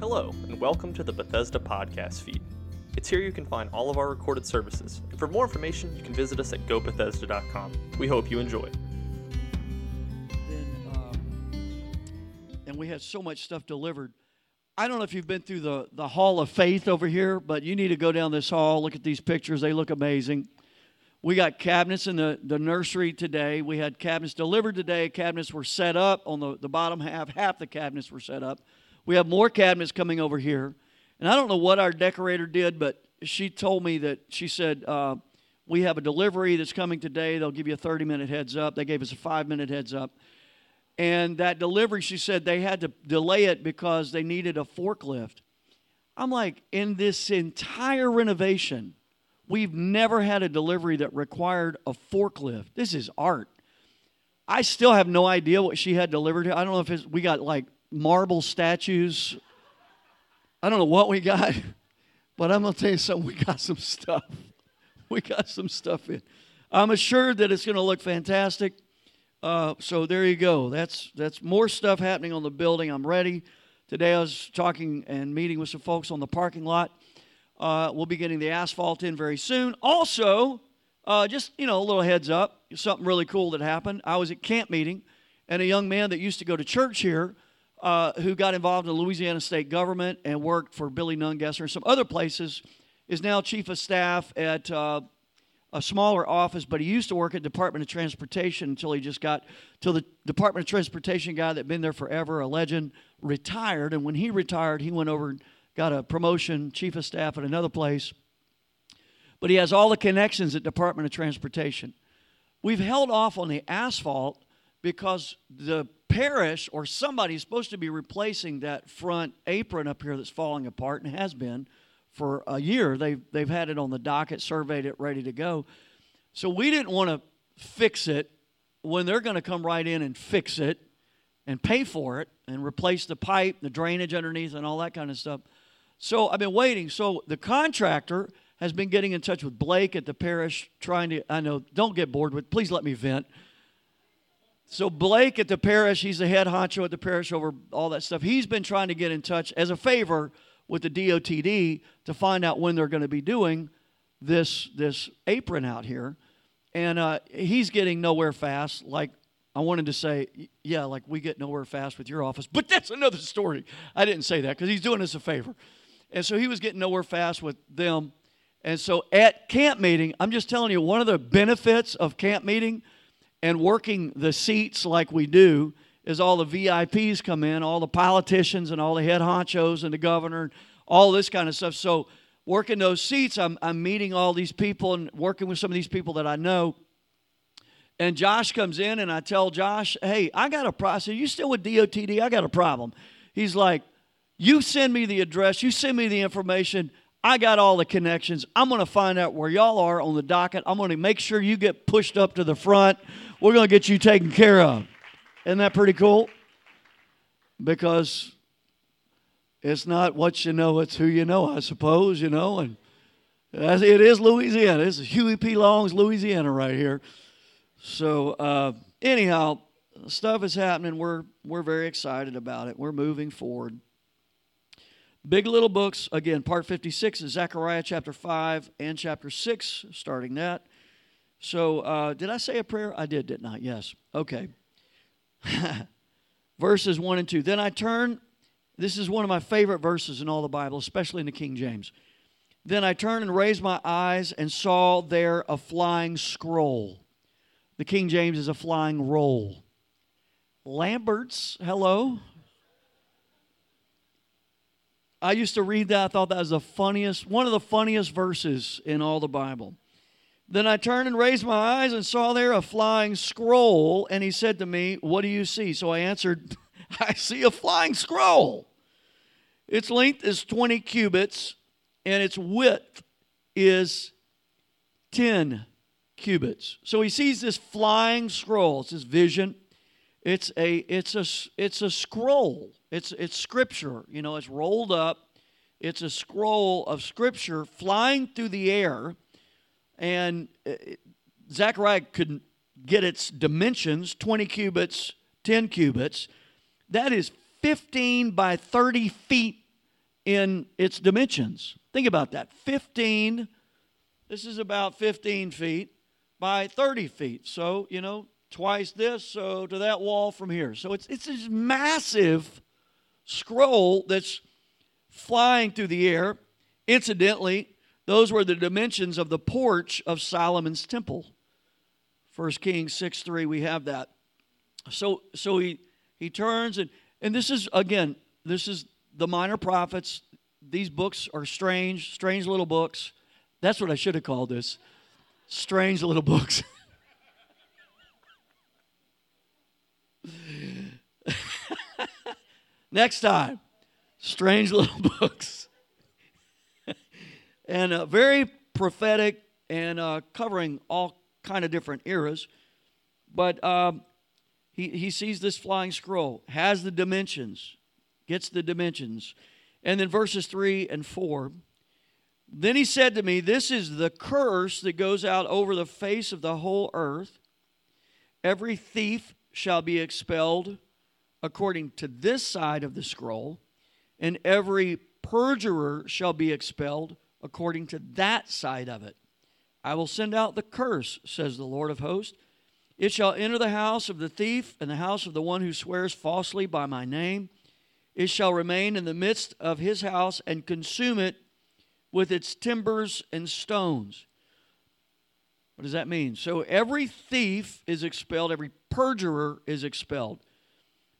Hello, and welcome to the Bethesda podcast feed. It's here you can find all of our recorded services, and for more information, you can visit us at gobethesda.com. We hope you enjoy. Then, um, and we had so much stuff delivered. I don't know if you've been through the, the Hall of Faith over here, but you need to go down this hall, look at these pictures. They look amazing. We got cabinets in the, the nursery today. We had cabinets delivered today. Cabinets were set up on the, the bottom half. Half the cabinets were set up. We have more cabinets coming over here. And I don't know what our decorator did, but she told me that she said, uh, We have a delivery that's coming today. They'll give you a 30 minute heads up. They gave us a five minute heads up. And that delivery, she said they had to delay it because they needed a forklift. I'm like, in this entire renovation, we've never had a delivery that required a forklift. This is art. I still have no idea what she had delivered. I don't know if we got like marble statues. I don't know what we got, but I'm going to tell you something. We got some stuff. We got some stuff in. I'm assured that it's going to look fantastic. Uh, so there you go. That's that's more stuff happening on the building. I'm ready. Today I was talking and meeting with some folks on the parking lot. Uh, we'll be getting the asphalt in very soon. Also, uh, just you know, a little heads up. Something really cool that happened. I was at camp meeting, and a young man that used to go to church here uh, who got involved in the Louisiana state government and worked for Billy Nungesser and some other places, is now chief of staff at uh, a smaller office, but he used to work at Department of Transportation until he just got till the Department of Transportation guy that been there forever, a legend, retired. And when he retired, he went over and got a promotion, chief of staff at another place. But he has all the connections at Department of Transportation. We've held off on the asphalt because the parish or somebody is supposed to be replacing that front apron up here that's falling apart and has been for a year. They've, they've had it on the docket, surveyed it, ready to go. So we didn't want to fix it when they're going to come right in and fix it and pay for it and replace the pipe, the drainage underneath, and all that kind of stuff. So I've been waiting. So the contractor has been getting in touch with Blake at the parish, trying to, I know, don't get bored with, please let me vent. So Blake at the parish, he's the head honcho at the parish over all that stuff. He's been trying to get in touch as a favor with the DOTD to find out when they're going to be doing this this apron out here, and uh, he's getting nowhere fast. Like I wanted to say, yeah, like we get nowhere fast with your office, but that's another story. I didn't say that because he's doing us a favor, and so he was getting nowhere fast with them. And so at camp meeting, I'm just telling you, one of the benefits of camp meeting and working the seats like we do is all the VIPs come in, all the politicians and all the head honchos and the governor, and all this kind of stuff. So working those seats, I'm, I'm meeting all these people and working with some of these people that I know. And Josh comes in and I tell Josh, hey, I got a problem. You still with DOTD? I got a problem. He's like, you send me the address, you send me the information. I got all the connections. I'm going to find out where y'all are on the docket. I'm going to make sure you get pushed up to the front. We're going to get you taken care of. Isn't that pretty cool? Because it's not what you know, it's who you know, I suppose, you know. And it is Louisiana. This is Huey P. Long's Louisiana right here. So, uh, anyhow, stuff is happening. We're, we're very excited about it. We're moving forward. Big Little Books, again, part 56 is Zechariah chapter 5 and chapter 6, starting that. So, uh, did I say a prayer? I did, didn't I? Yes. Okay. Verses 1 and 2. Then I turn, this is one of my favorite verses in all the Bible, especially in the King James. Then I turned and raised my eyes and saw there a flying scroll. The King James is a flying roll. Lambert's, hello. I used to read that. I thought that was the funniest, one of the funniest verses in all the Bible. Then I turned and raised my eyes and saw there a flying scroll. And he said to me, What do you see? So I answered, I see a flying scroll. Its length is 20 cubits, and its width is 10 cubits. So he sees this flying scroll. It's his vision. It's a, it's a, it's a scroll. It's, it's scripture. You know, it's rolled up. It's a scroll of scripture flying through the air. And it, Zechariah could get its dimensions 20 cubits, 10 cubits. That is 15 by 30 feet in its dimensions. Think about that 15, this is about 15 feet by 30 feet. So, you know, twice this, so to that wall from here. So it's, it's this massive scroll that's flying through the air. Incidentally, those were the dimensions of the porch of Solomon's temple. 1 Kings 6 3, we have that. So, so he, he turns, and, and this is, again, this is the minor prophets. These books are strange, strange little books. That's what I should have called this strange little books. Next time, strange little books. And uh, very prophetic and uh, covering all kind of different eras. But um, he, he sees this flying scroll, has the dimensions, gets the dimensions. And then verses 3 and 4. Then he said to me, This is the curse that goes out over the face of the whole earth. Every thief shall be expelled according to this side of the scroll, and every perjurer shall be expelled according to that side of it. I will send out the curse, says the Lord of hosts. It shall enter the house of the thief and the house of the one who swears falsely by my name. It shall remain in the midst of his house and consume it with its timbers and stones. What does that mean? So every thief is expelled, every perjurer is expelled.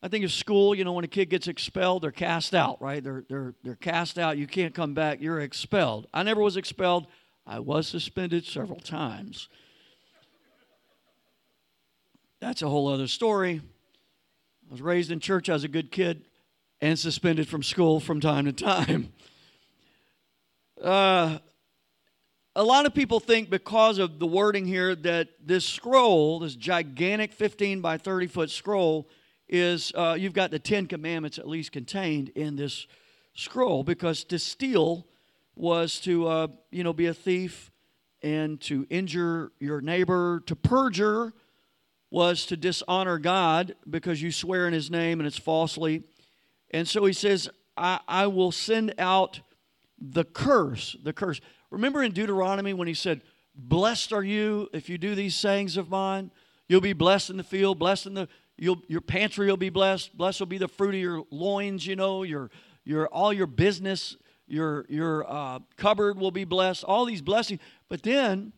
I think of school, you know, when a kid gets expelled, they're cast out, right? They're, they're, they're cast out. You can't come back. You're expelled. I never was expelled. I was suspended several times. That's a whole other story. I was raised in church. I was a good kid and suspended from school from time to time. Uh, a lot of people think because of the wording here that this scroll, this gigantic 15 by 30 foot scroll, is uh, you've got the Ten Commandments at least contained in this scroll because to steal was to uh, you know be a thief and to injure your neighbor. To perjure was to dishonor god because you swear in his name and it's falsely. And so he says i, I will send out the curse the curse. Remember in deuteronomy when he said blessed are you if you do these sayings of mine? You'll be blessed in the field blessed in the You'll, your pantry will be blessed. Blessed will be the fruit of your loins. You know, your your all your business, your your uh, cupboard will be blessed. All these blessings. But then,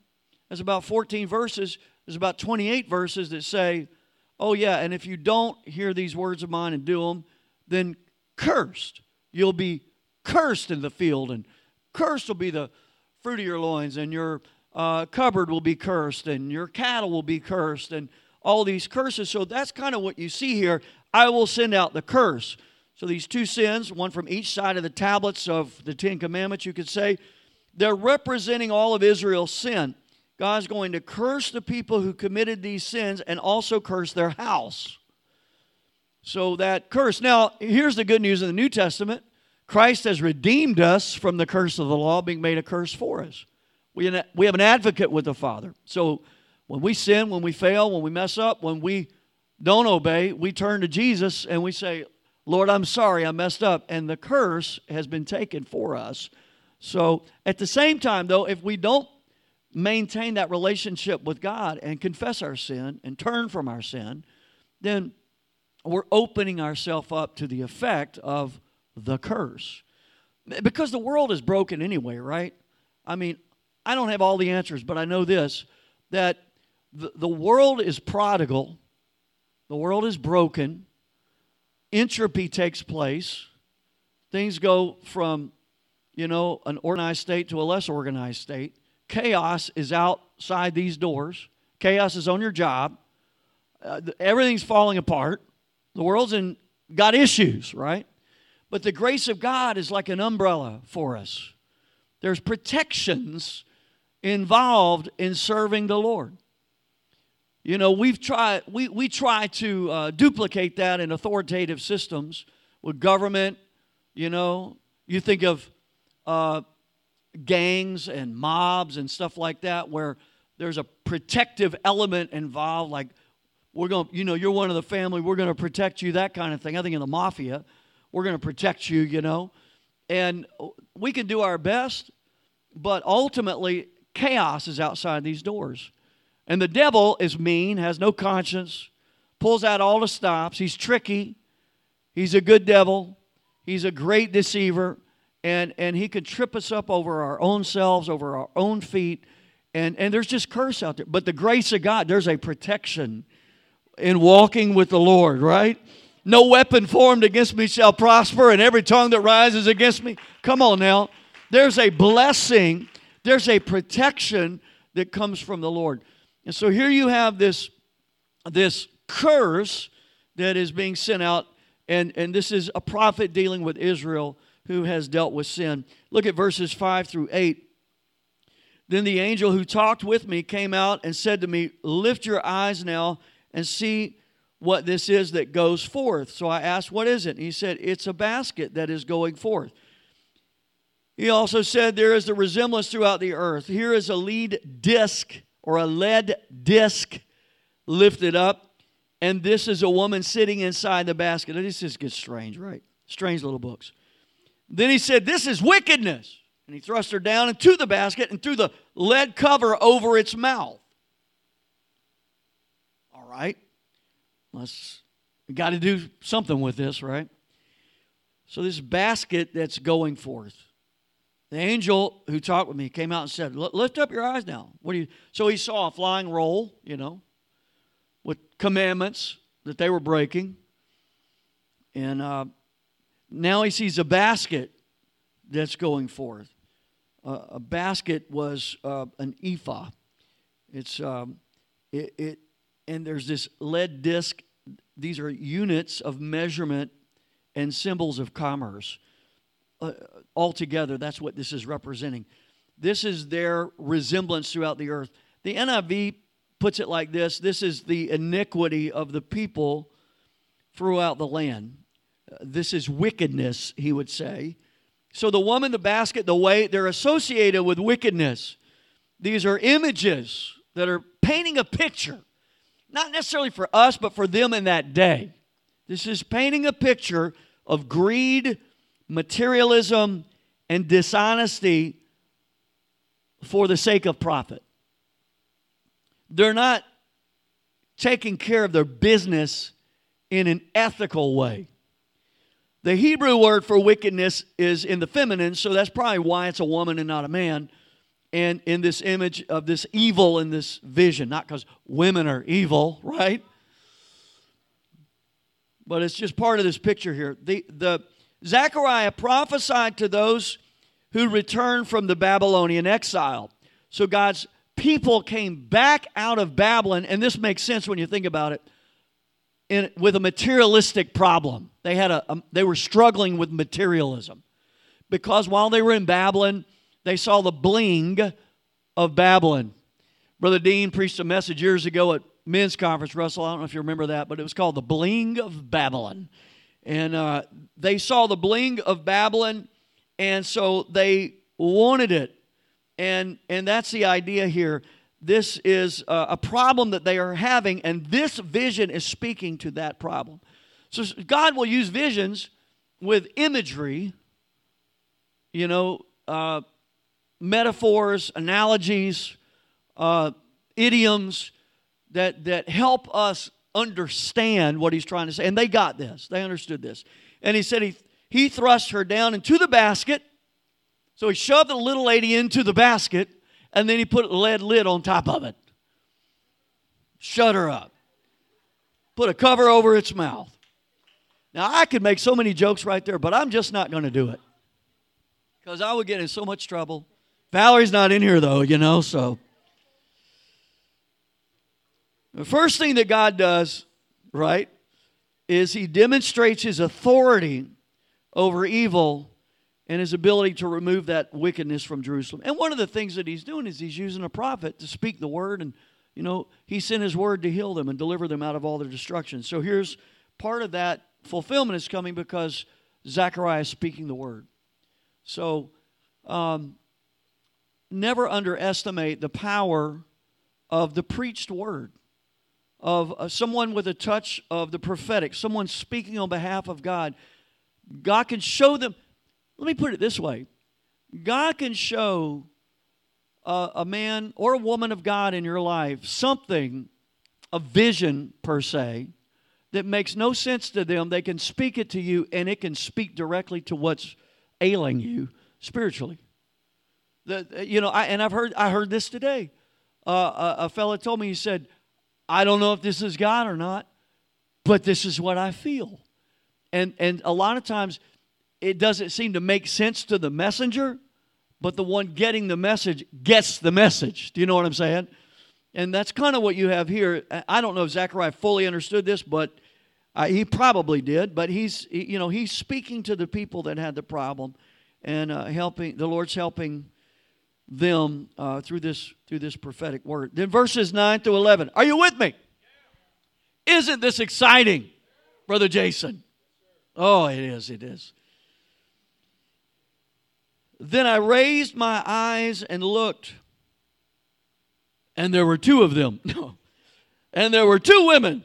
there's about 14 verses. There's about 28 verses that say, "Oh yeah, and if you don't hear these words of mine and do them, then cursed. You'll be cursed in the field, and cursed will be the fruit of your loins, and your uh, cupboard will be cursed, and your cattle will be cursed, and all these curses. So that's kind of what you see here. I will send out the curse. So these two sins, one from each side of the tablets of the Ten Commandments, you could say, they're representing all of Israel's sin. God's going to curse the people who committed these sins and also curse their house. So that curse. Now, here's the good news in the New Testament Christ has redeemed us from the curse of the law, being made a curse for us. We, we have an advocate with the Father. So when we sin, when we fail, when we mess up, when we don't obey, we turn to Jesus and we say, Lord, I'm sorry, I messed up. And the curse has been taken for us. So at the same time, though, if we don't maintain that relationship with God and confess our sin and turn from our sin, then we're opening ourselves up to the effect of the curse. Because the world is broken anyway, right? I mean, I don't have all the answers, but I know this that the, the world is prodigal, the world is broken, entropy takes place, things go from, you know, an organized state to a less organized state. Chaos is outside these doors, chaos is on your job, uh, everything's falling apart. The world's in got issues, right? But the grace of God is like an umbrella for us. There's protections involved in serving the Lord. You know, we've tried, we, we try to uh, duplicate that in authoritative systems with government. You know, you think of uh, gangs and mobs and stuff like that where there's a protective element involved, like, we're going to, you know, you're one of the family, we're going to protect you, that kind of thing. I think in the mafia, we're going to protect you, you know. and we can do our best, but ultimately, chaos is outside these doors. And the devil is mean, has no conscience, pulls out all the stops. He's tricky. He's a good devil. He's a great deceiver. And, and he can trip us up over our own selves, over our own feet. And, and there's just curse out there. But the grace of God, there's a protection in walking with the Lord, right? No weapon formed against me shall prosper, and every tongue that rises against me. Come on now. There's a blessing, there's a protection that comes from the Lord. And so here you have this, this curse that is being sent out, and, and this is a prophet dealing with Israel who has dealt with sin. Look at verses 5 through 8. Then the angel who talked with me came out and said to me, Lift your eyes now and see what this is that goes forth. So I asked, What is it? And he said, It's a basket that is going forth. He also said, There is a resemblance throughout the earth. Here is a lead disc or a lead disc lifted up, and this is a woman sitting inside the basket. This just gets strange, right? Strange little books. Then he said, This is wickedness. And he thrust her down into the basket and threw the lead cover over its mouth. All right. Let's we got to do something with this, right? So this basket that's going forth. The angel who talked with me came out and said, "Lift up your eyes now." What do you? So he saw a flying roll, you know, with commandments that they were breaking, and uh, now he sees a basket that's going forth. Uh, a basket was uh, an ephah. It's um, it, it, and there's this lead disc. These are units of measurement and symbols of commerce uh, altogether, that's what this is representing. This is their resemblance throughout the earth. The NIV puts it like this this is the iniquity of the people throughout the land. Uh, this is wickedness, he would say. So the woman, the basket, the weight, they're associated with wickedness. These are images that are painting a picture, not necessarily for us, but for them in that day. This is painting a picture of greed, materialism, and dishonesty for the sake of profit. They're not taking care of their business in an ethical way. The Hebrew word for wickedness is in the feminine, so that's probably why it's a woman and not a man. And in this image of this evil in this vision, not because women are evil, right? But it's just part of this picture here. The, the, Zechariah prophesied to those who returned from the Babylonian exile. So God's people came back out of Babylon, and this makes sense when you think about it, in, with a materialistic problem. They, had a, a, they were struggling with materialism. Because while they were in Babylon, they saw the bling of Babylon. Brother Dean preached a message years ago at men's conference, Russell. I don't know if you remember that, but it was called The Bling of Babylon. And uh, they saw the bling of Babylon, and so they wanted it. And, and that's the idea here. This is a, a problem that they are having, and this vision is speaking to that problem. So God will use visions with imagery, you know, uh, metaphors, analogies, uh, idioms that, that help us understand what he's trying to say. And they got this, they understood this. And he said he, he thrust her down into the basket. So he shoved the little lady into the basket, and then he put a lead lid on top of it. Shut her up. Put a cover over its mouth. Now, I could make so many jokes right there, but I'm just not going to do it because I would get in so much trouble. Valerie's not in here, though, you know, so. The first thing that God does, right, is He demonstrates His authority over evil and His ability to remove that wickedness from Jerusalem. And one of the things that He's doing is He's using a prophet to speak the word, and, you know, He sent His word to heal them and deliver them out of all their destruction. So here's part of that fulfillment is coming because Zechariah is speaking the word. So, um, never underestimate the power of the preached word of uh, someone with a touch of the prophetic, someone speaking on behalf of God. God can show them. let me put it this way God can show a, a man or a woman of God in your life something, a vision per se, that makes no sense to them. They can speak it to you, and it can speak directly to what's ailing you spiritually. The, you know, I, and I've heard I heard this today. Uh, a, a fellow told me he said, "I don't know if this is God or not, but this is what I feel." And and a lot of times, it doesn't seem to make sense to the messenger, but the one getting the message gets the message. Do you know what I'm saying? And that's kind of what you have here. I don't know if Zechariah fully understood this, but he probably did. But he's, you know, he's speaking to the people that had the problem, and uh, helping. The Lord's helping them uh, through this through this prophetic word. Then verses nine to eleven. Are you with me? Isn't this exciting, brother Jason? Oh, it is. It is. Then I raised my eyes and looked, and there were two of them. No, and there were two women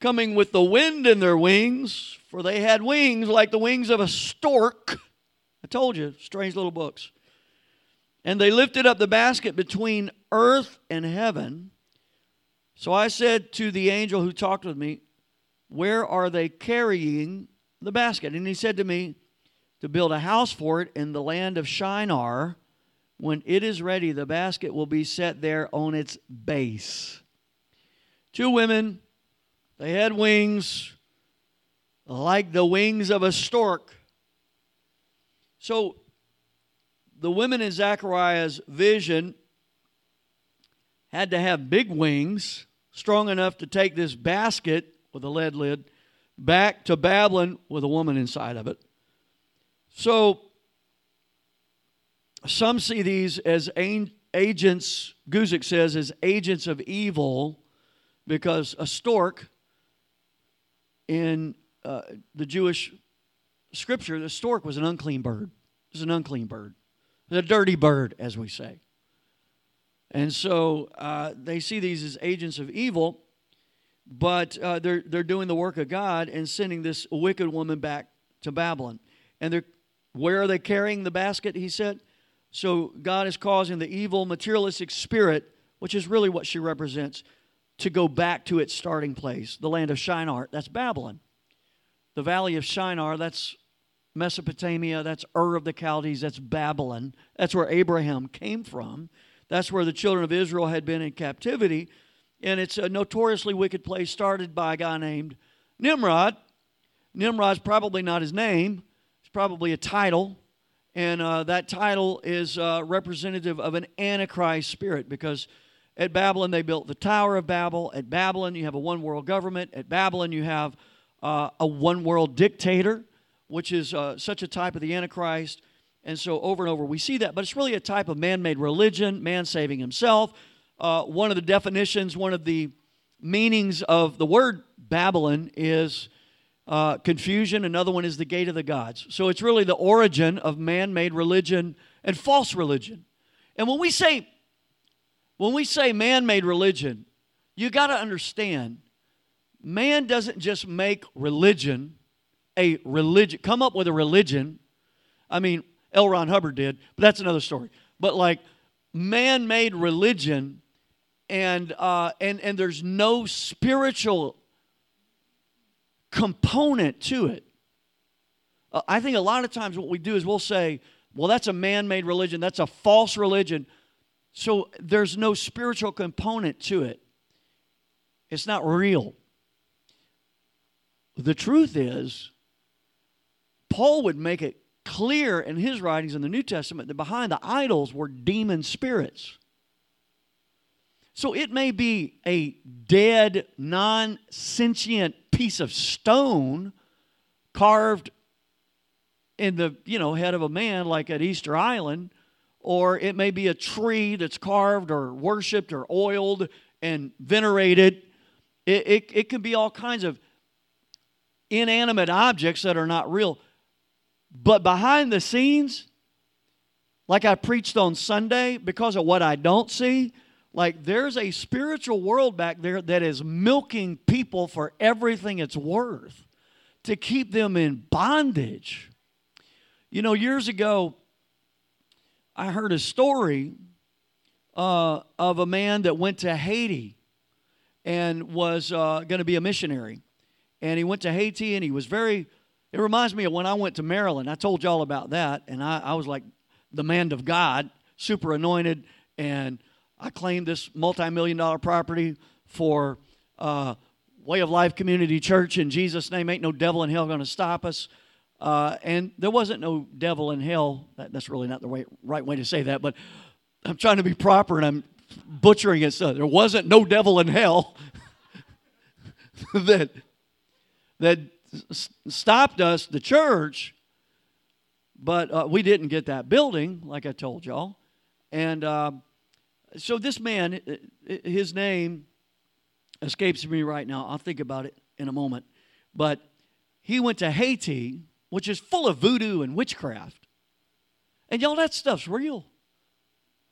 coming with the wind in their wings, for they had wings like the wings of a stork. I told you, strange little books. And they lifted up the basket between earth and heaven. So I said to the angel who talked with me, Where are they carrying the basket? And he said to me, to build a house for it in the land of Shinar. When it is ready, the basket will be set there on its base. Two women, they had wings like the wings of a stork. So the women in Zechariah's vision had to have big wings, strong enough to take this basket with a lead lid back to Babylon with a woman inside of it. So, some see these as agents, Guzik says, as agents of evil because a stork in uh, the Jewish scripture, the stork was an unclean bird. It was an unclean bird, a dirty bird, as we say. And so uh, they see these as agents of evil, but uh, they're, they're doing the work of God and sending this wicked woman back to Babylon. And they're where are they carrying the basket? He said. So God is causing the evil materialistic spirit, which is really what she represents, to go back to its starting place, the land of Shinar. That's Babylon. The valley of Shinar, that's Mesopotamia, that's Ur of the Chaldees, that's Babylon. That's where Abraham came from. That's where the children of Israel had been in captivity. And it's a notoriously wicked place started by a guy named Nimrod. Nimrod's probably not his name, it's probably a title, and uh, that title is uh, representative of an antichrist spirit because at Babylon they built the Tower of Babel. At Babylon you have a one world government. At Babylon you have uh, a one world dictator, which is uh, such a type of the antichrist. And so over and over we see that, but it's really a type of man made religion, man saving himself. Uh, one of the definitions, one of the meanings of the word Babylon is uh, confusion. Another one is the gate of the gods. So it's really the origin of man made religion and false religion. And when we say, when we say man made religion, you got to understand man doesn't just make religion a religion, come up with a religion. I mean, L. Ron Hubbard did, but that's another story. But like man made religion, and, uh, and, and there's no spiritual component to it. Uh, I think a lot of times what we do is we'll say, well, that's a man made religion, that's a false religion. So there's no spiritual component to it, it's not real. The truth is, Paul would make it clear in his writings in the New Testament that behind the idols were demon spirits. So it may be a dead, non sentient piece of stone carved in the you know head of a man like at Easter Island, or it may be a tree that's carved or worshipped or oiled and venerated. It, it, it can be all kinds of inanimate objects that are not real. But behind the scenes, like I preached on Sunday, because of what I don't see, like there's a spiritual world back there that is milking people for everything it's worth to keep them in bondage. You know, years ago, I heard a story uh, of a man that went to Haiti and was uh, going to be a missionary. And he went to Haiti and he was very, it reminds me of when I went to Maryland. I told y'all about that. And I, I was like the man of God, super anointed. And I claimed this multi million dollar property for uh, Way of Life Community Church. In Jesus' name, ain't no devil in hell going to stop us. Uh, and there wasn't no devil in hell. That, that's really not the way, right way to say that, but I'm trying to be proper and I'm butchering it. So there wasn't no devil in hell that that stopped us, the church, but uh, we didn't get that building, like I told y'all. And uh, so this man, his name escapes me right now. I'll think about it in a moment. But he went to Haiti, which is full of voodoo and witchcraft. And y'all, that stuff's real.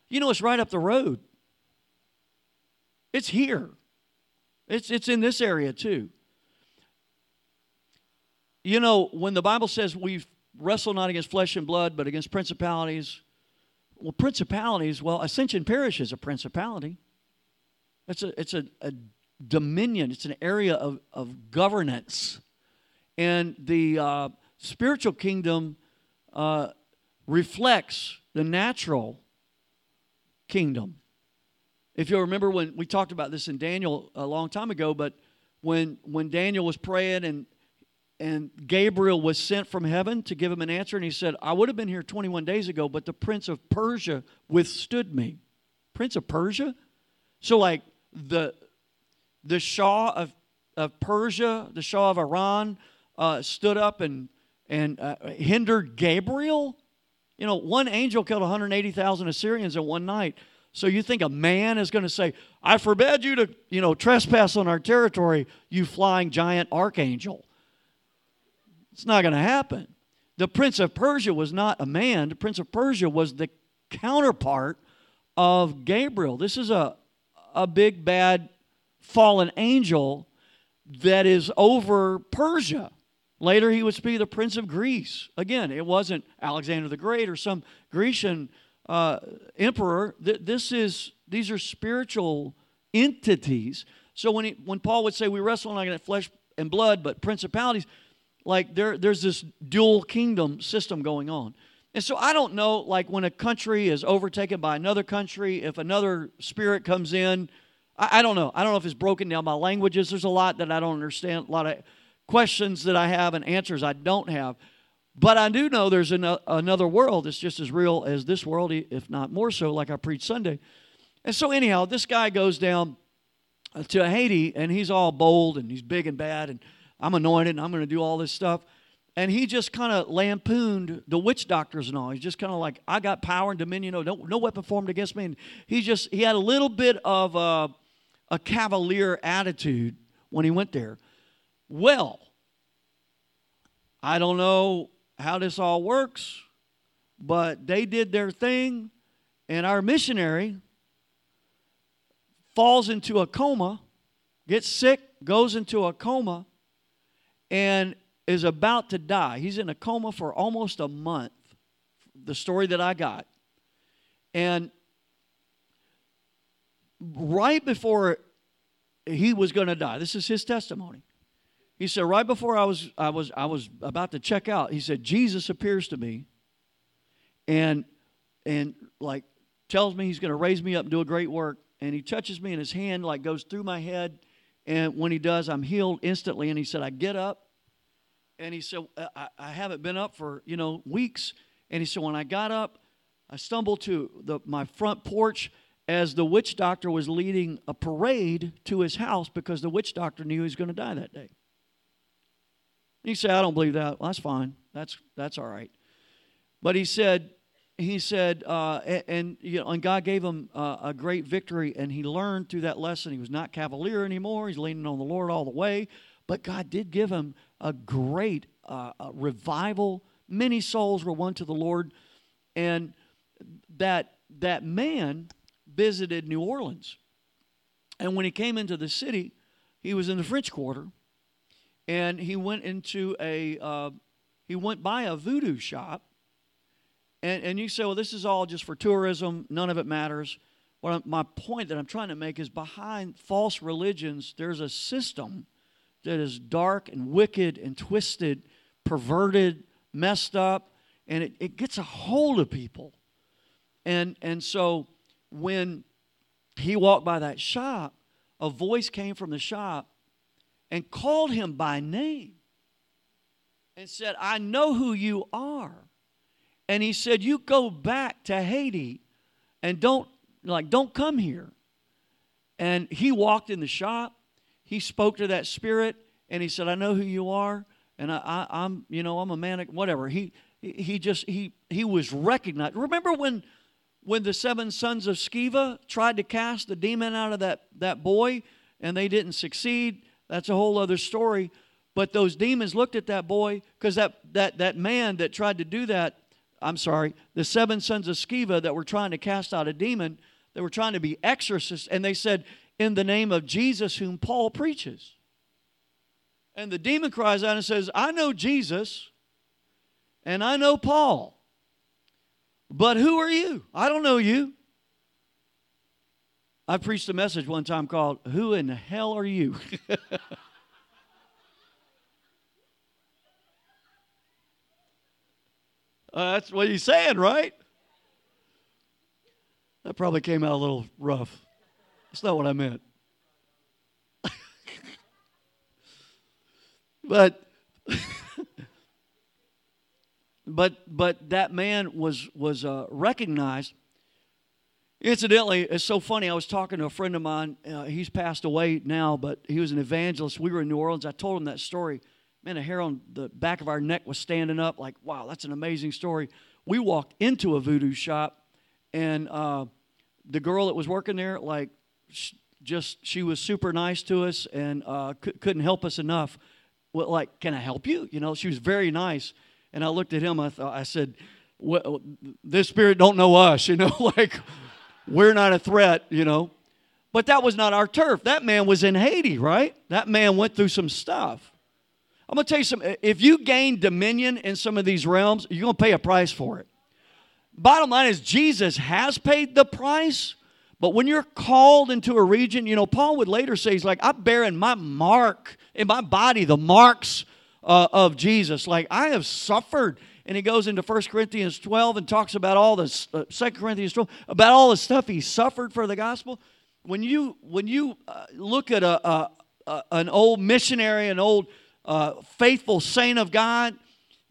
You know, it's right up the road. It's here. It's, it's in this area too. You know, when the Bible says we wrestle not against flesh and blood, but against principalities, well, principalities, well, Ascension Parish is a principality. It's a, it's a, a dominion, it's an area of, of governance. And the uh, spiritual kingdom uh, reflects the natural kingdom. If you'll remember when we talked about this in Daniel a long time ago, but when when Daniel was praying and and Gabriel was sent from heaven to give him an answer, and he said, I would have been here 21 days ago, but the prince of Persia withstood me. Prince of Persia? So, like, the, the Shah of, of Persia, the Shah of Iran, uh, stood up and, and uh, hindered Gabriel? You know, one angel killed 180,000 Assyrians in one night. So you think a man is going to say, I forbid you to, you know, trespass on our territory, you flying giant archangel. It's not going to happen. The prince of Persia was not a man. The prince of Persia was the counterpart of Gabriel. This is a, a big, bad, fallen angel that is over Persia. Later, he would be the prince of Greece. Again, it wasn't Alexander the Great or some Grecian uh, emperor. This is these are spiritual entities. So when he, when Paul would say we wrestle not against flesh and blood, but principalities, like there, there's this dual kingdom system going on. And so I don't know, like when a country is overtaken by another country, if another spirit comes in, I, I don't know. I don't know if it's broken down by languages. There's a lot that I don't understand, a lot of questions that I have and answers I don't have. But I do know there's an, another world that's just as real as this world, if not more so, like I preached Sunday. And so, anyhow, this guy goes down uh, to Haiti and he's all bold and he's big and bad. And I'm anointed and I'm going to do all this stuff. And he just kind of lampooned the witch doctors and all. He's just kind of like, I got power and dominion. No, no, weapon formed against me. And he just, he had a little bit of a, a cavalier attitude when he went there. Well, I don't know how this all works, but they did their thing, and our missionary falls into a coma, gets sick, goes into a coma, and is about to die. He's in a coma for almost a month, the story that I got. And right before he was going to die, this is his testimony. He said, right before I was, I was, I was about to check out, he said, Jesus appears to me and, and like tells me he's going to raise me up and do a great work. And he touches me and his hand like goes through my head. And when he does, I'm healed instantly. And he said, I get up and he said, I, I haven't been up for, you know, weeks. And he said, when I got up, I stumbled to the, my front porch as the witch doctor was leading a parade to his house because the witch doctor knew he was going to die that day. He said, I don't believe that. Well, that's fine. That's, that's all right. But he said, he said, uh, and, and, you know, and God gave him uh, a great victory, and he learned through that lesson. He was not cavalier anymore. He's leaning on the Lord all the way. But God did give him a great uh, revival. Many souls were won to the Lord, and that that man visited New Orleans. And when he came into the city, he was in the French Quarter, and he went into a uh, he went by a voodoo shop, And, and you say, well, this is all just for tourism, none of it matters. What my point that I'm trying to make is behind false religions, there's a system that is dark and wicked and twisted, perverted, messed up, and it, it gets a hold of people. And, and so when he walked by that shop, a voice came from the shop and called him by name and said, I know who you are. And he said, You go back to Haiti and don't like don't come here. And he walked in the shop, he spoke to that spirit, and he said, I know who you are, and I, I, am you know, I'm a man, whatever. He he just he he was recognized. Remember when when the seven sons of Sceva tried to cast the demon out of that, that boy and they didn't succeed? That's a whole other story. But those demons looked at that boy because that, that, that man that tried to do that, I'm sorry, the seven sons of Sceva that were trying to cast out a demon, they were trying to be exorcists, and they said, In the name of Jesus, whom Paul preaches. And the demon cries out and says, I know Jesus and I know Paul, but who are you? I don't know you. I preached a message one time called, Who in the Hell Are You? Uh, that's what he's saying, right? That probably came out a little rough. That's not what I meant. but but but that man was was uh, recognized. Incidentally, it's so funny. I was talking to a friend of mine. Uh, he's passed away now, but he was an evangelist. We were in New Orleans. I told him that story man, a hair on the back of our neck was standing up. Like, wow, that's an amazing story. We walked into a voodoo shop, and uh, the girl that was working there, like, just she was super nice to us and uh, c- couldn't help us enough. Well, like, can I help you? You know, she was very nice. And I looked at him. I thought, I said, well, "This spirit don't know us. You know, like we're not a threat. You know." But that was not our turf. That man was in Haiti, right? That man went through some stuff. I'm to tell you something. If you gain dominion in some of these realms, you're to pay a price for it. Bottom line is, Jesus has paid the price. But when you're called into a region, you know, Paul would later say, he's like, I bear in my mark, in my body, the marks uh, of Jesus. Like, I have suffered. And he goes into 1 Corinthians 12 and talks about all this, uh, 2 Corinthians 12, about all the stuff he suffered for the gospel. When you, when you uh, look at a, a, a, an old missionary, an old uh, faithful saint of God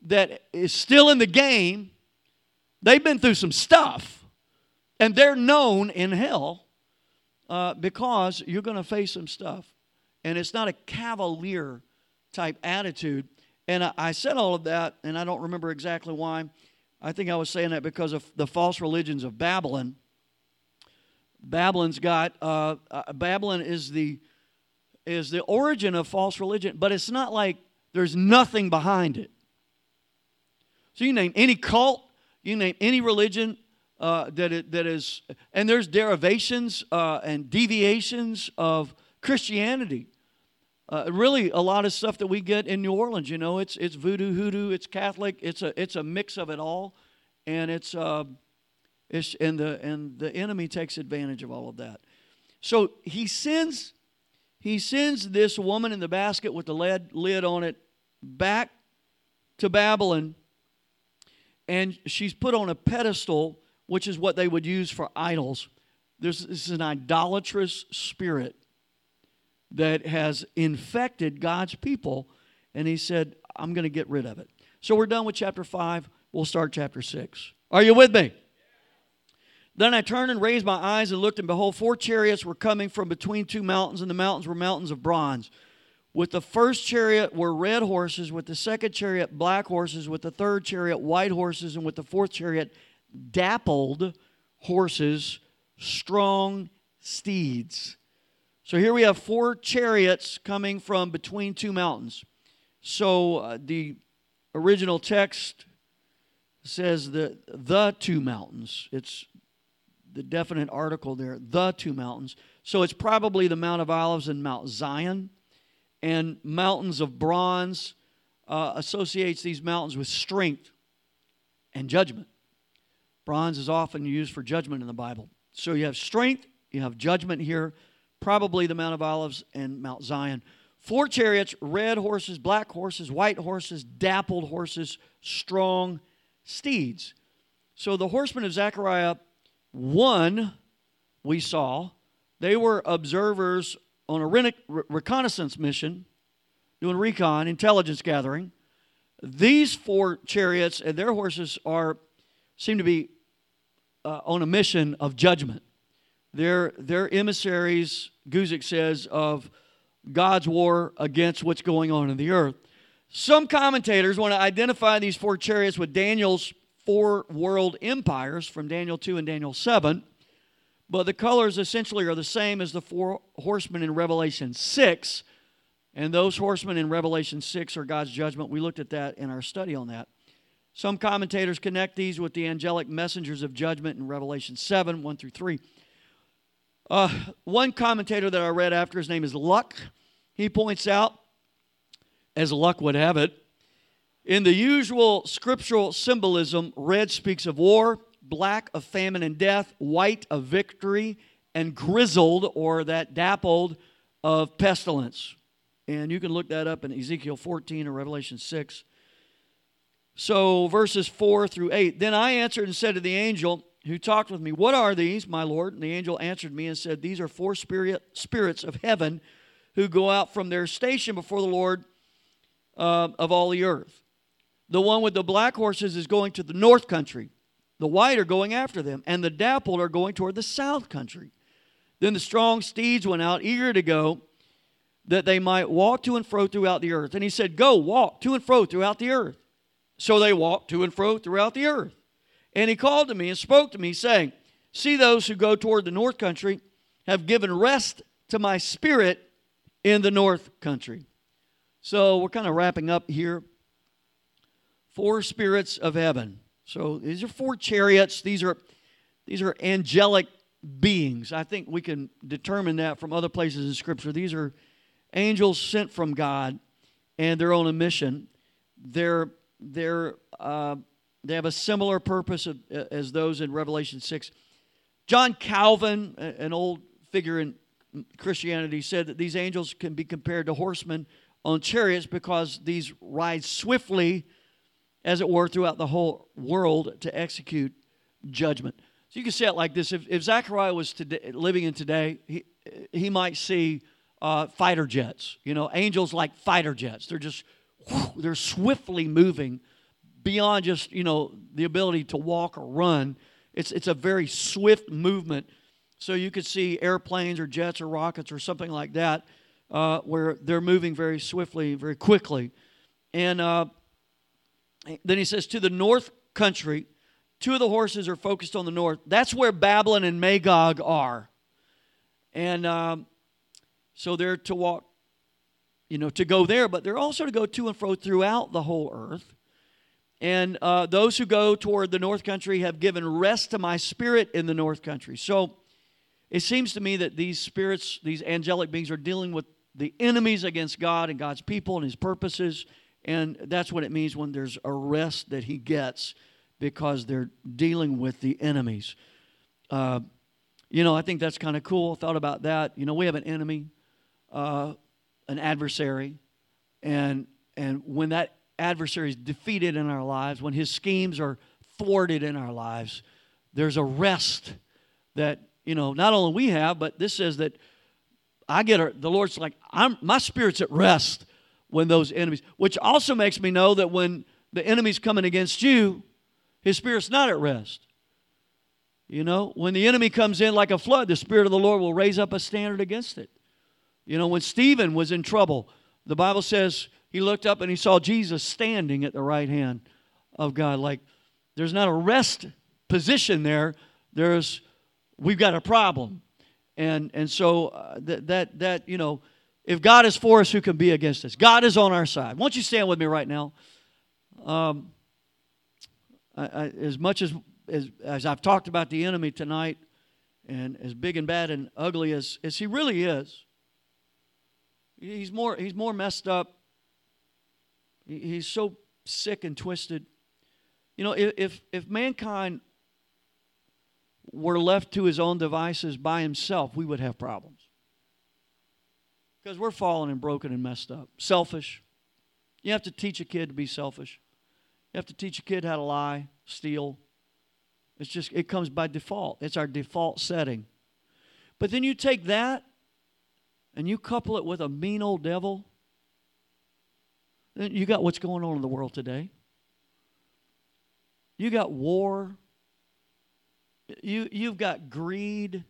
that is still in the game, they've been through some stuff, and they're known in hell uh, because you're going to face some stuff. And it's not a cavalier type attitude. And I, I said all of that, and I don't remember exactly why. I think I was saying that because of the false religions of Babylon. Babylon's got, uh, uh Babylon is the is the origin of false religion, but it's not like there's nothing behind it. So you name any cult, you name any religion uh, that, it, that is, and there's derivations uh, and deviations of Christianity. Uh, really, a lot of stuff that we get in New Orleans, you know, it's it's voodoo, hoodoo, it's Catholic, it's a it's a mix of it all, and it's uh, it's and the and the enemy takes advantage of all of that. So he sends he sends this woman in the basket with the lead lid on it back to Babylon, and she's put on a pedestal, which is what they would use for idols. This is an idolatrous spirit that has infected God's people, and he said, I'm going to get rid of it. So we're done with chapter 5. We'll start chapter 6. Are you with me? Then I turned and raised my eyes and looked, and behold, four chariots were coming from between two mountains, and the mountains were mountains of bronze. With the first chariot were red horses, with the second chariot black horses, with the third chariot white horses, and with the fourth chariot dappled horses, strong steeds. So here we have four chariots coming from between two mountains. So uh, the original text says the the two mountains. It's the definite article there, the two mountains. So it's probably the Mount of Olives and Mount Zion. And mountains of bronze uh, associates these mountains with strength and judgment. Bronze is often used for judgment in the Bible. So you have strength, you have judgment here, probably the Mount of Olives and Mount Zion. Four chariots, red horses, black horses, white horses, dappled horses, strong steeds. So the horsemen of Zechariah 1, we saw, they were observers on a reconnaissance mission, doing recon, intelligence gathering. These four chariots and their horses are seem to be uh, on a mission of judgment. They're, they're emissaries, Guzik says, of God's war against what's going on in the earth. Some commentators want to identify these four chariots with Daniel's four world empires from Daniel 2 and Daniel 7, but the colors essentially are the same as the four horsemen in Revelation 6, and those horsemen in Revelation 6 are God's judgment. We looked at that in our study on that. Some commentators connect these with the angelic messengers of judgment in Revelation 7 1 through 3. Uh, one commentator that I read after, his name is Luck, he points out, as luck would have it, in the usual scriptural symbolism, red speaks of war, black of famine and death, white of victory, and grizzled or that dappled of pestilence. And you can look that up in Ezekiel 14 or Revelation 6. So, verses 4 through 8. Then I answered and said to the angel who talked with me, What are these, my Lord? And the angel answered me and said, These are four spirit, spirits of heaven who go out from their station before the Lord uh, of all the earth. The one with the black horses is going to the north country, the white are going after them, and the dappled are going toward the south country. Then the strong steeds went out, eager to go, that they might walk to and fro throughout the earth. And he said, Go, walk to and fro throughout the earth. So they walked to and fro throughout the earth. And he called to me and spoke to me, saying, See, those who go toward the north country have given rest to my spirit in the north country. So we're kind of wrapping up here. Four spirits of heaven. So these are four chariots. These are these are angelic beings. I think we can determine that from other places in Scripture. These are angels sent from God, and they're on a mission. They're they're, uh, they have a similar purpose of, as those in Revelation 6. John Calvin, an old figure in Christianity, said that these angels can be compared to horsemen on chariots because these ride swiftly, as it were, throughout the whole world to execute judgment. So you can say it like this: If, if Zechariah was today, living in today, he, he might see uh, fighter jets. You know, angels like fighter jets. They're just they're swiftly moving beyond just you know the ability to walk or run. It's it's a very swift movement. So you could see airplanes or jets or rockets or something like that uh, where they're moving very swiftly very quickly. And uh, then he says to the north country two of the horses are focused on the north. That's where babylon and magog are. And um, so they're to walk you know, to go there, but they're also to go to and fro throughout the whole earth. And uh, those who go toward the north country have given rest to my spirit in the north country. So it seems to me that these spirits, these angelic beings, are dealing with the enemies against God and God's people and his purposes. And that's what it means when there's a rest that he gets because they're dealing with the enemies. Uh, you know, I think that's kind of cool. Thought about that. You know, we have an enemy. Uh, an adversary, and and when that adversary is defeated in our lives, when his schemes are thwarted in our lives, there's a rest that you know not only we have, but this says that I get a, the Lord's like I'm my spirit's at rest when those enemies, which also makes me know that when the enemy's coming against you, his spirit's not at rest. You know, when the enemy comes in like a flood, the Spirit of the Lord will raise up a standard against it. You know, when Stephen was in trouble, the Bible says he looked up and he saw Jesus standing at the right hand of God. Like, there's not a rest position there. There's, we've got a problem. And, and so uh, that, that, that, you know, if God is for us, who can be against us? God is on our side. Won't you stand with me right now? Um, I, I, as much as, as, as I've talked about the enemy tonight, and as big and bad and ugly as, as he really is, He's more, he's more messed up. He's so sick and twisted. You know, if, if mankind were left to his own devices by himself, we would have problems. Because we're fallen and broken and messed up. Selfish. You have to teach a kid to be selfish. You have to teach a kid how to lie, steal. It's just, it comes by default. It's our default setting. But then you take that and you couple it with a mean old devil, then you got what's going on in the world today. You got war. You, you've got greed.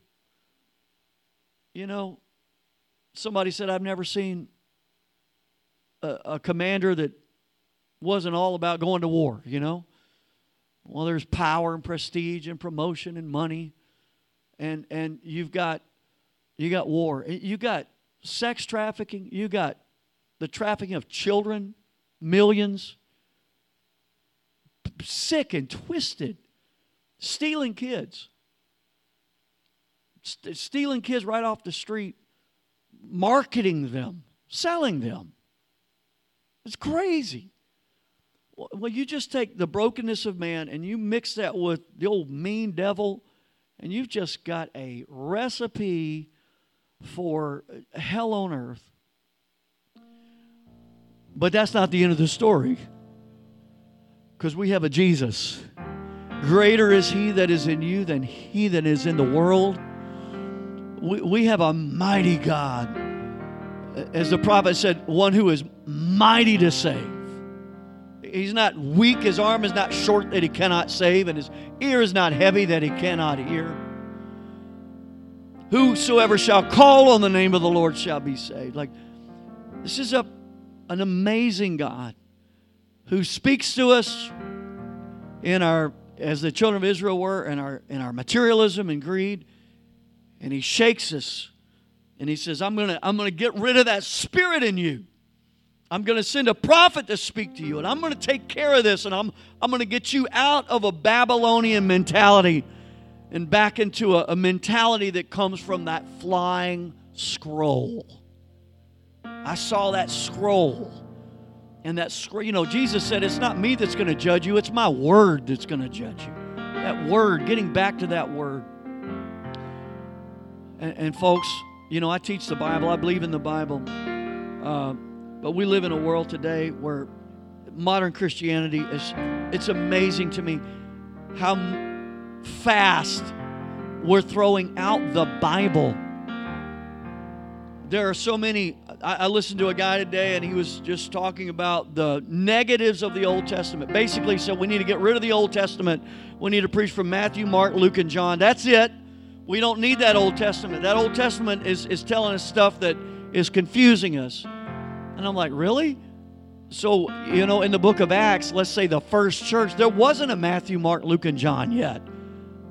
You know, somebody said, I've never seen a, a commander that wasn't all about going to war, you know? Well, there's power and prestige and promotion and money. And and you've got you got war. You got sex trafficking. You got the trafficking of children, millions. Sick and twisted. Stealing kids. St- stealing kids right off the street, marketing them, selling them. It's crazy. Well, you just take the brokenness of man and you mix that with the old mean devil, and you've just got a recipe for hell on earth. But that's not the end of the story. Because we have a Jesus. Greater is he that is in you than he that is in the world. We, we have a mighty God. As the prophet said, one who is mighty to save. He's not weak, his arm is not short that he cannot save, and his ear is not heavy that he cannot hear. Whosoever shall call on the name of the Lord shall be saved. Like, this is a, an amazing God who speaks to us in our, as the children of Israel were, in our, in our materialism and greed, and he shakes us and he says, I'm going to I'm going to get rid of that spirit in you. I'm going to send a prophet to speak to you, and I'm going to take care of this, and I'm, I'm going to get you out of a Babylonian mentality and back into a, a mentality that comes from that flying scroll. I saw that scroll. And that scroll, you know, Jesus said, It's not me that's going to judge you, it's my word that's going to judge you. That word, getting back to that word. And, and folks, you know, I teach the Bible, I believe in the Bible. Uh, but we live in a world today where modern Christianity is, it's amazing to me how fast we're throwing out the Bible. There are so many. I, I listened to a guy today and he was just talking about the negatives of the Old Testament. Basically, so we need to get rid of the Old Testament. We need to preach from Matthew, Mark, Luke, and John. That's it. We don't need that Old Testament. That Old Testament is, is telling us stuff that is confusing us. And I'm like, really? So, you know, in the book of Acts, let's say the first church, there wasn't a Matthew, Mark, Luke, and John yet.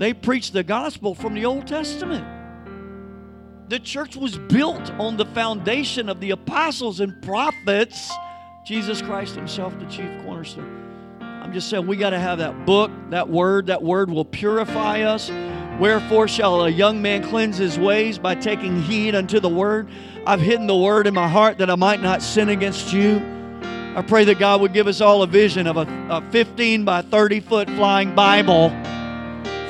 They preached the gospel from the Old Testament. The church was built on the foundation of the apostles and prophets, Jesus Christ Himself, the chief cornerstone. I'm just saying, we got to have that book, that word. That word will purify us. Wherefore shall a young man cleanse his ways by taking heed unto the word? I've hidden the word in my heart that I might not sin against you. I pray that God would give us all a vision of a, a 15 by 30 foot flying Bible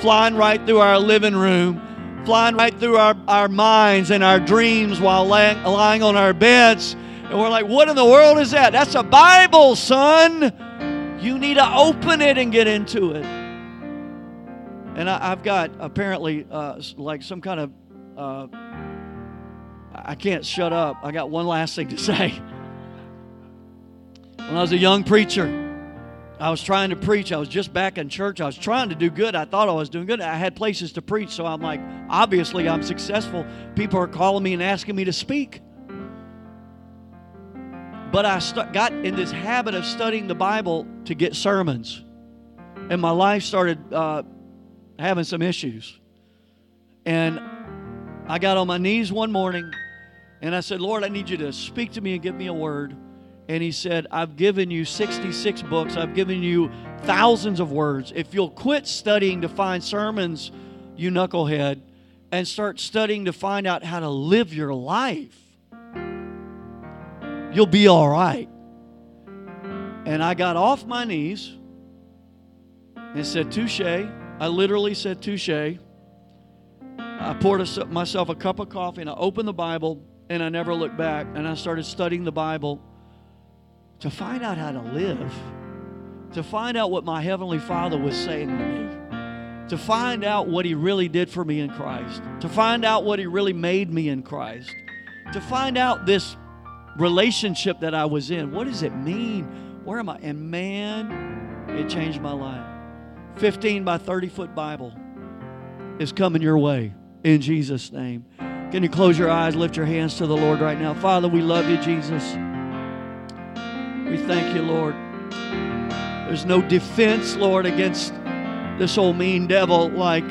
flying right through our living room, flying right through our, our minds and our dreams while lying on our beds. And we're like, what in the world is that? That's a Bible, son. You need to open it and get into it. And I, have got apparently uh, like some kind of. Uh, I can't shut up. I got one last thing to say. When I was a young preacher, I was trying to preach. I was just back in church. I was trying to do good. I thought I was doing good. I had places to preach, so I'm like, obviously, I'm successful. People are calling me and asking me to speak. But I st- got in this habit of studying the Bible to get sermons, and my life started uh, having some issues. And I got on my knees one morning and I said, Lord, I need you to speak to me and give me a word. And he said, I've given you 66 books, I've given you thousands of words. If you'll quit studying to find sermons, you knucklehead, and start studying to find out how to live your life, you'll be all right. And I got off my knees and said, Touche. I literally said, Touche. I poured a, myself a cup of coffee and I opened the Bible and I never looked back. And I started studying the Bible to find out how to live, to find out what my Heavenly Father was saying to me, to find out what He really did for me in Christ, to find out what He really made me in Christ, to find out this relationship that I was in. What does it mean? Where am I? And man, it changed my life. 15 by 30 foot Bible is coming your way in Jesus' name. Can you close your eyes, lift your hands to the Lord right now? Father, we love you, Jesus. We thank you, Lord. There's no defense, Lord, against this old mean devil like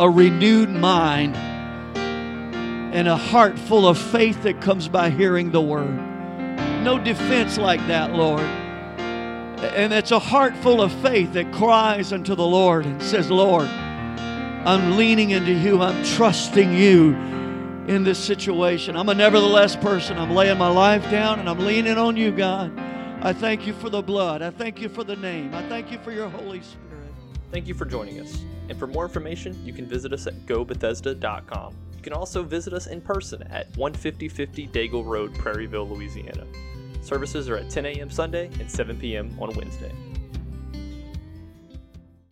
a renewed mind and a heart full of faith that comes by hearing the word. No defense like that, Lord. And it's a heart full of faith that cries unto the Lord and says, Lord, I'm leaning into you. I'm trusting you in this situation. I'm a nevertheless person. I'm laying my life down and I'm leaning on you, God. I thank you for the blood. I thank you for the name. I thank you for your Holy Spirit. Thank you for joining us. And for more information, you can visit us at gobethesda.com. You can also visit us in person at 15050 Daigle Road, Prairieville, Louisiana. Services are at 10 a.m. Sunday and 7 p.m. on Wednesday.